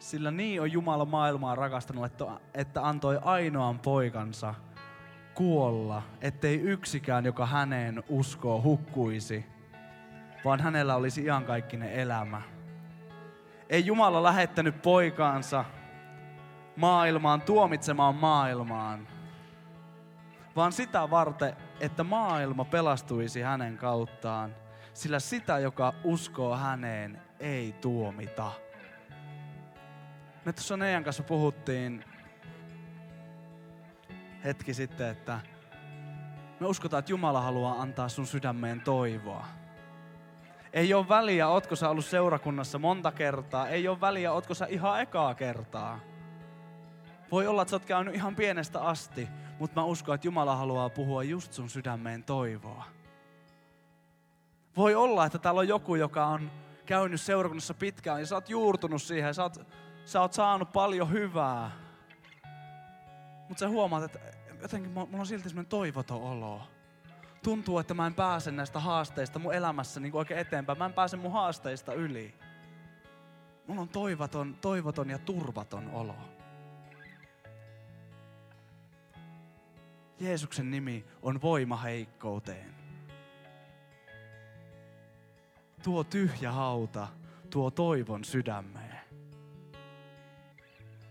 Sillä niin on Jumala maailmaa rakastanut, että, että antoi ainoan poikansa kuolla, ettei yksikään, joka häneen uskoo, hukkuisi, vaan hänellä olisi iankaikkinen elämä. Ei Jumala lähettänyt poikaansa maailmaan tuomitsemaan maailmaan, vaan sitä varten, että maailma pelastuisi hänen kauttaan, sillä sitä, joka uskoo häneen, ei tuomita. Me tuossa Neijan kanssa puhuttiin hetki sitten, että me uskotaan, että Jumala haluaa antaa sun sydämeen toivoa. Ei ole väliä, ootko sä ollut seurakunnassa monta kertaa. Ei ole väliä, ootko sä ihan ekaa kertaa. Voi olla, että sä oot käynyt ihan pienestä asti, mutta mä uskon, että Jumala haluaa puhua just sun sydämeen toivoa. Voi olla, että täällä on joku, joka on käynyt seurakunnassa pitkään ja sä oot juurtunut siihen, sä oot, sä oot saanut paljon hyvää. Mutta sä huomaat, että jotenkin mulla on silti semmoinen toivoton olo. Tuntuu, että mä en pääse näistä haasteista mun elämässä niin oikein eteenpäin. Mä en pääse mun haasteista yli. Mulla on toivoton, toivoton ja turvaton olo. Jeesuksen nimi on voima heikkouteen. Tuo tyhjä hauta, tuo toivon sydämeen.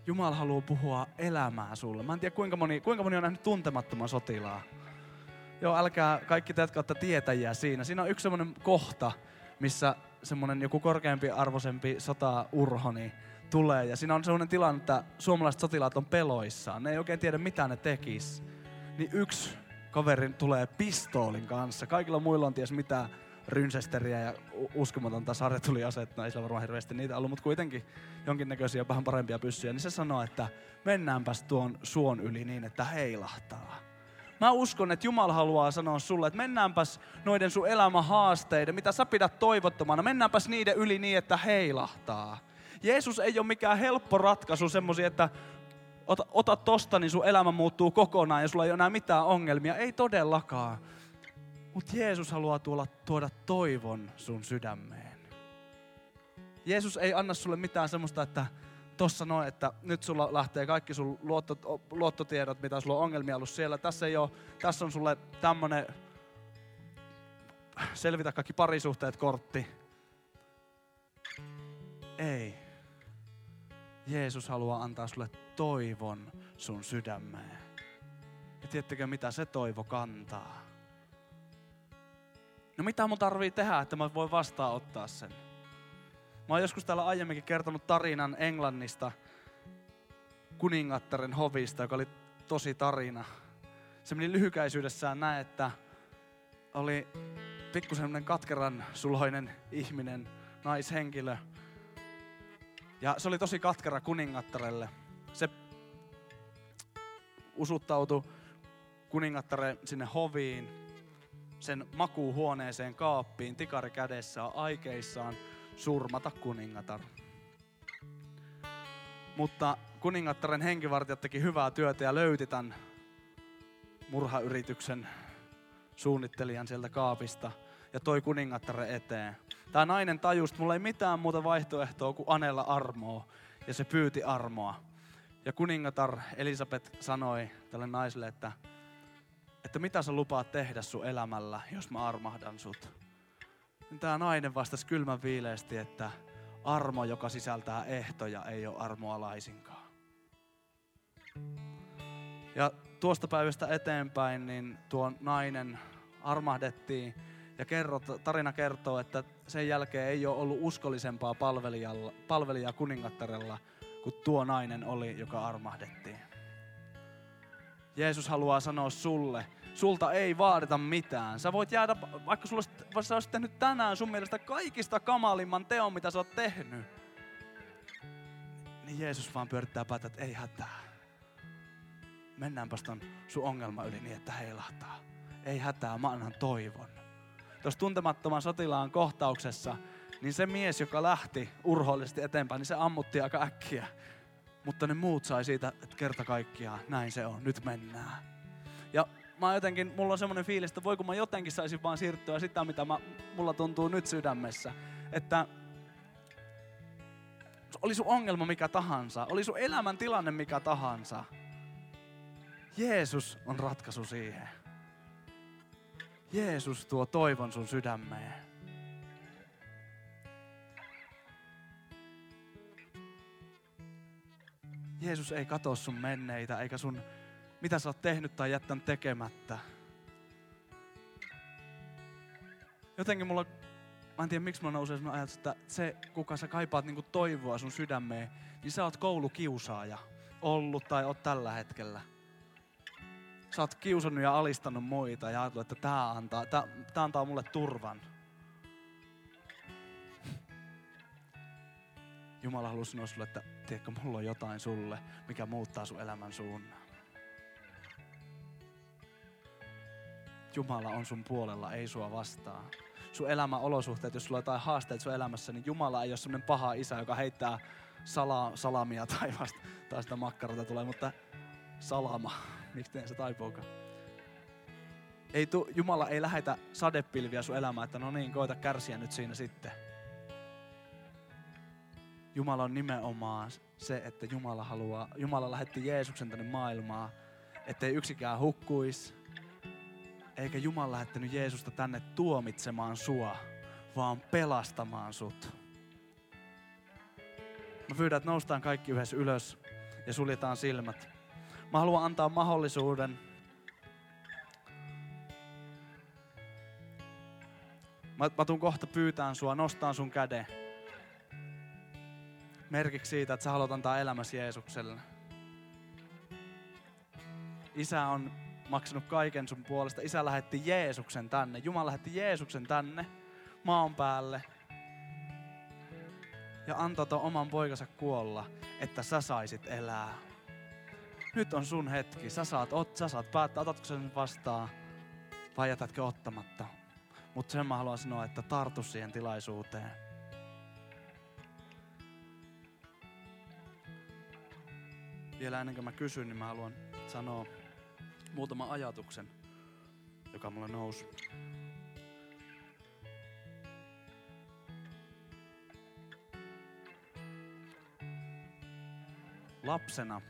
Jumala haluaa puhua elämää sulle. Mä en tiedä kuinka moni, kuinka moni on nähnyt tuntemattoman sotilaa. Joo, älkää kaikki te, jotka tietäjiä siinä. Siinä on yksi semmoinen kohta, missä semmoinen joku korkeampi arvoisempi sota-urho niin tulee. Ja siinä on semmoinen tilanne, että suomalaiset sotilaat on peloissaan. Ne ei oikein tiedä, mitä ne tekis niin yksi kaveri tulee pistoolin kanssa. Kaikilla muilla on ties mitä rynsesteriä ja uskomatonta sarjatuliaset, no ei sillä varmaan hirveästi niitä ollut, mutta kuitenkin jonkinnäköisiä vähän parempia pyssyjä, niin se sanoo, että mennäänpäs tuon suon yli niin, että heilahtaa. Mä uskon, että Jumala haluaa sanoa sulle, että mennäänpäs noiden sun elämän haasteiden, mitä sä pidät toivottomana, mennäänpäs niiden yli niin, että heilahtaa. Jeesus ei ole mikään helppo ratkaisu semmoisia, että ota, ota tosta, niin sun elämä muuttuu kokonaan ja sulla ei ole enää mitään ongelmia. Ei todellakaan. Mutta Jeesus haluaa tuoda, tuoda toivon sun sydämeen. Jeesus ei anna sulle mitään semmoista, että tossa noin, että nyt sulla lähtee kaikki sun luottot, luottotiedot, mitä sulla on ongelmia ollut siellä. Tässä, ei ole, tässä on sulle tämmönen selvitä kaikki parisuhteet kortti. Ei. Jeesus haluaa antaa sulle toivon sun sydämeen. Ja tiedättekö mitä se toivo kantaa? No mitä mun tarvii tehdä, että mä voin vastaanottaa sen? Mä oon joskus täällä aiemminkin kertonut tarinan Englannista, kuningattaren hovista, joka oli tosi tarina. Se meni lyhykäisyydessään näin, että oli pikkusen katkeran suloinen ihminen, naishenkilö. Ja se oli tosi katkera kuningattarelle se usuttautui kuningattare sinne hoviin, sen makuuhuoneeseen kaappiin, tikari kädessä aikeissaan surmata kuningatar. Mutta kuningattaren henkivartijat teki hyvää työtä ja löyti tämän murhayrityksen suunnittelijan sieltä kaapista ja toi kuningattare eteen. Tämä nainen tajusi, että mulla ei mitään muuta vaihtoehtoa kuin anella armoa. Ja se pyyti armoa. Ja kuningatar Elisabeth sanoi tälle naiselle, että, että mitä sä lupaat tehdä sun elämällä, jos mä armahdan sut. Niin tämä nainen vastasi kylmän viileesti, että armo, joka sisältää ehtoja, ei ole armoa laisinkaan. Ja tuosta päivästä eteenpäin niin tuo nainen armahdettiin ja kerrot, tarina kertoo, että sen jälkeen ei ole ollut uskollisempaa palvelijaa kuningattarella kuin tuo nainen oli, joka armahdettiin. Jeesus haluaa sanoa sulle, sulta ei vaadita mitään. Sä voit jäädä, vaikka sulla, sä olisit tehnyt tänään sun mielestä kaikista kamalimman teon, mitä sä oot tehnyt. Niin Jeesus vaan pyörittää päätä, että ei hätää. Mennäänpäs ton sun ongelma yli niin, että heilahtaa. Ei hätää, mä annan toivon. Tuossa tuntemattoman sotilaan kohtauksessa niin se mies, joka lähti urhoollisesti eteenpäin, niin se ammutti aika äkkiä. Mutta ne muut sai siitä, että kerta kaikkiaan näin se on, nyt mennään. Ja mä jotenkin, mulla on semmoinen fiilis, että voi kun mä jotenkin saisin vaan siirtyä sitä, mitä mä, mulla tuntuu nyt sydämessä. Että oli sun ongelma mikä tahansa, oli sun elämän tilanne mikä tahansa. Jeesus on ratkaisu siihen. Jeesus tuo toivon sun sydämeen. Jeesus ei katso sun menneitä eikä sun mitä sä oot tehnyt tai jättänyt tekemättä. Jotenkin mulla, mä en tiedä miksi mulla nousee sellainen ajatus, että se, kuka sä kaipaat niinku toivoa sun sydämeen, niin sä oot koulukiusaaja ollut tai oot tällä hetkellä. Sä oot kiusannut ja alistanut muita ja ajatellut, että tää antaa, tää, tää antaa mulle turvan. Jumala haluaa sanoa sulle, että tiedätkö, mulla on jotain sulle, mikä muuttaa sun elämän suunnan. Jumala on sun puolella, ei sua vastaan. Sun elämän olosuhteet, jos sulla on jotain haasteita sun elämässä, niin Jumala ei ole semmoinen paha isä, joka heittää sala, salamia taivasta. Tai sitä makkarata tulee, mutta salama. Miksi se taipuukaan? Ei tu, Jumala ei lähetä sadepilviä sun elämään, että no niin, koita kärsiä nyt siinä sitten. Jumala on nimenomaan se, että Jumala haluaa, Jumala lähetti Jeesuksen tänne maailmaan, ettei yksikään hukkuisi, eikä Jumala lähettänyt Jeesusta tänne tuomitsemaan sua, vaan pelastamaan sut. Mä pyydän, että noustaan kaikki yhdessä ylös ja suljetaan silmät. Mä haluan antaa mahdollisuuden Mä, mä tuun kohta pyytään sua, nostaan sun käden. Merkiksi siitä, että sä haluat antaa elämäsi Jeesukselle. Isä on maksanut kaiken sun puolesta. Isä lähetti Jeesuksen tänne. Jumala lähetti Jeesuksen tänne maan päälle. Ja antoi ton oman poikansa kuolla, että sä saisit elää. Nyt on sun hetki. Sä saat, ot, sä saat päättää, otatko sen vastaan vai jätätkö ottamatta. Mutta sen mä haluan sanoa, että tartu siihen tilaisuuteen. Vielä ennen kuin mä kysyn, niin mä haluan sanoa muutaman ajatuksen, joka mulle nousi. Lapsena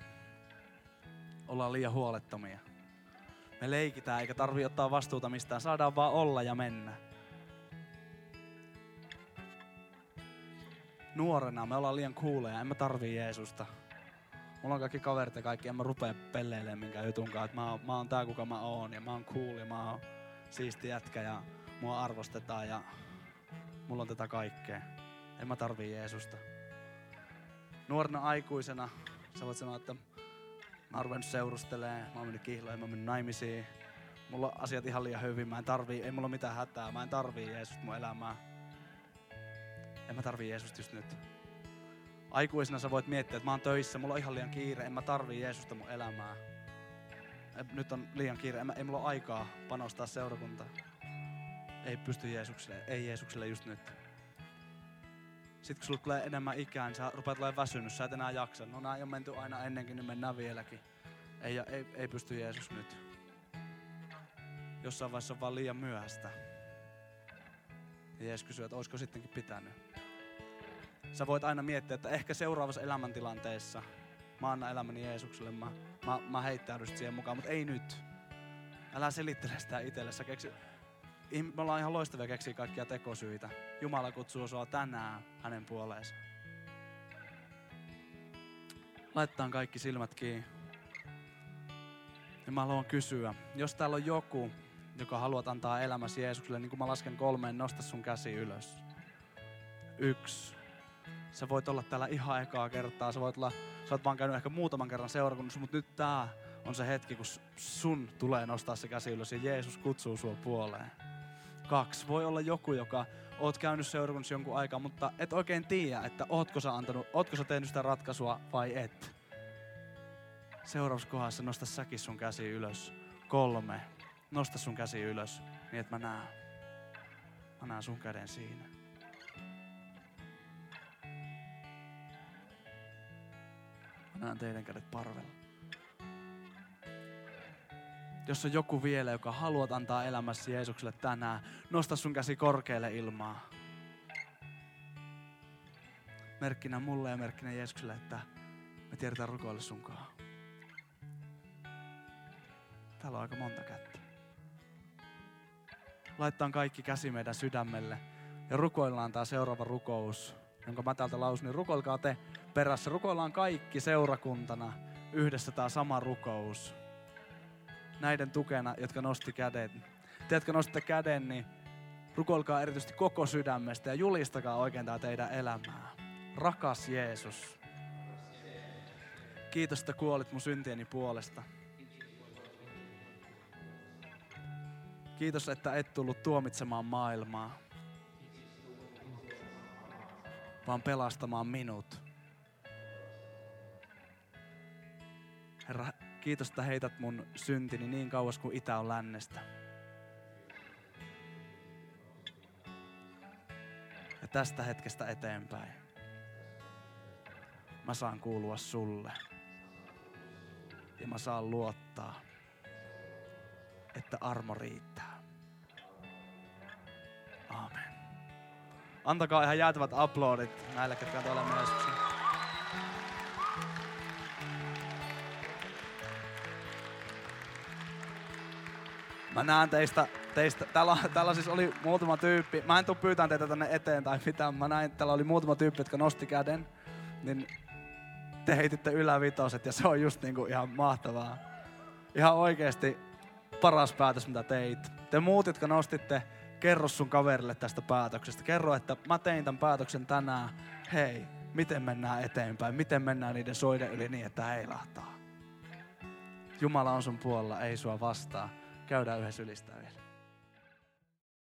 ollaan liian huolettomia. Me leikitään eikä tarvi ottaa vastuuta mistään. Saadaan vaan olla ja mennä. Nuorena me ollaan liian kuuleja. En mä tarvii Jeesusta. Mulla on kaikki kaverit ja kaikki. En mä rupea pelleilemään minkään jutunkaan. Että mä, oon, mä oon tää kuka mä oon. Ja mä oon cool ja mä oon siisti jätkä ja mua arvostetaan ja mulla on tätä kaikkea. En mä tarvii Jeesusta. Nuorena aikuisena sä voit sanoa, että Mä oon ruvennut seurustelee, mä oon mennyt kihloihin, mä oon mennyt naimisiin. Mulla on asiat ihan liian hyvin, mä en tarvii, ei mulla ole mitään hätää, mä en tarvii Jeesusta mun elämää. En mä tarvii Jeesusta just nyt. Aikuisena sä voit miettiä, että mä oon töissä, mulla on ihan liian kiire, en mä tarvii Jeesusta mun elämää. Nyt on liian kiire, ei mulla ole aikaa panostaa seurakuntaan. Ei pysty Jeesukselle, ei Jeesukselle just nyt. Sitten kun sulla tulee enemmän ikää, niin sä rupeat olemaan väsynyt, sä et enää jaksa. No näin on menty aina ennenkin, niin mennään vieläkin. Ei, ei, ei pysty Jeesus nyt. Jossain vaiheessa on vaan liian myöhäistä. Ja Jeesus kysyy, että olisiko sittenkin pitänyt. Sä voit aina miettiä, että ehkä seuraavassa elämäntilanteessa mä annan elämäni Jeesukselle, mä, mä, mä heittäydyn siihen mukaan, mutta ei nyt. Älä selittele sitä itselle. Sä keksi, me ollaan ihan loistavia keksiä kaikkia tekosyitä. Jumala kutsuu sua tänään hänen puoleensa. Laitetaan kaikki silmät kiinni. Ja mä haluan kysyä, jos täällä on joku, joka haluat antaa elämäsi Jeesukselle, niin kuin mä lasken kolmeen, nosta sun käsi ylös. Yksi. Sä voit olla täällä ihan ekaa kertaa. Sä voit olla, sä oot vaan käynyt ehkä muutaman kerran seurakunnassa, mutta nyt tää on se hetki, kun sun tulee nostaa se käsi ylös ja Jeesus kutsuu sua puoleen kaksi. Voi olla joku, joka oot käynyt seurakunnassa jonkun aikaa, mutta et oikein tiedä, että ootko sä, antanut, ootko sä tehnyt sitä ratkaisua vai et. Seuraavassa kohdassa nosta säkin sun käsi ylös. Kolme. Nosta sun käsi ylös, niin että mä näen. Mä näen sun käden siinä. Näen teidän kädet parvella. Jos on joku vielä, joka haluat antaa elämässä Jeesukselle tänään, nosta sun käsi korkealle ilmaa. merkkinä mulle ja merkkinä Jeesukselle, että me tiedetään rukoilla sunkaan. Täällä on aika monta kättä. Laittaa kaikki käsi meidän sydämelle ja rukoillaan tämä seuraava rukous, jonka mä täältä lausun, niin rukoilkaa te perässä. Rukoillaan kaikki seurakuntana yhdessä tämä sama rukous. Näiden tukena, jotka nosti käden. Te, jotka nostitte käden, niin rukoilkaa erityisesti koko sydämestä ja julistakaa oikein tämä teidän elämää. Rakas Jeesus, kiitos, että kuolit mun syntieni puolesta. Kiitos, että et tullut tuomitsemaan maailmaa, vaan pelastamaan minut. Herra, kiitos, että heität mun syntini niin kauas kuin itä on lännestä. Ja tästä hetkestä eteenpäin mä saan kuulua sulle. Ja mä saan luottaa, että armo riittää. Amen. Antakaa ihan jäätävät aplodit näille, ketkä on tuolla myös. Mä näen teistä, teistä täällä, täällä siis oli muutama tyyppi, mä en tuu pyytään teitä tänne eteen tai mitään, mä näin, täällä oli muutama tyyppi, jotka nosti käden, niin te heititte ylävitoset ja se on just niinku ihan mahtavaa. Ihan oikeasti paras päätös, mitä teit. Te muut, jotka nostitte, kerro sun kaverille tästä päätöksestä. Kerro, että mä tein tämän päätöksen tänään. Hei, miten mennään eteenpäin? Miten mennään niiden soiden yli niin, että heilahtaa? Jumala on sun puolella, ei sua vastaa. Käydään yhdessä ylistää vielä.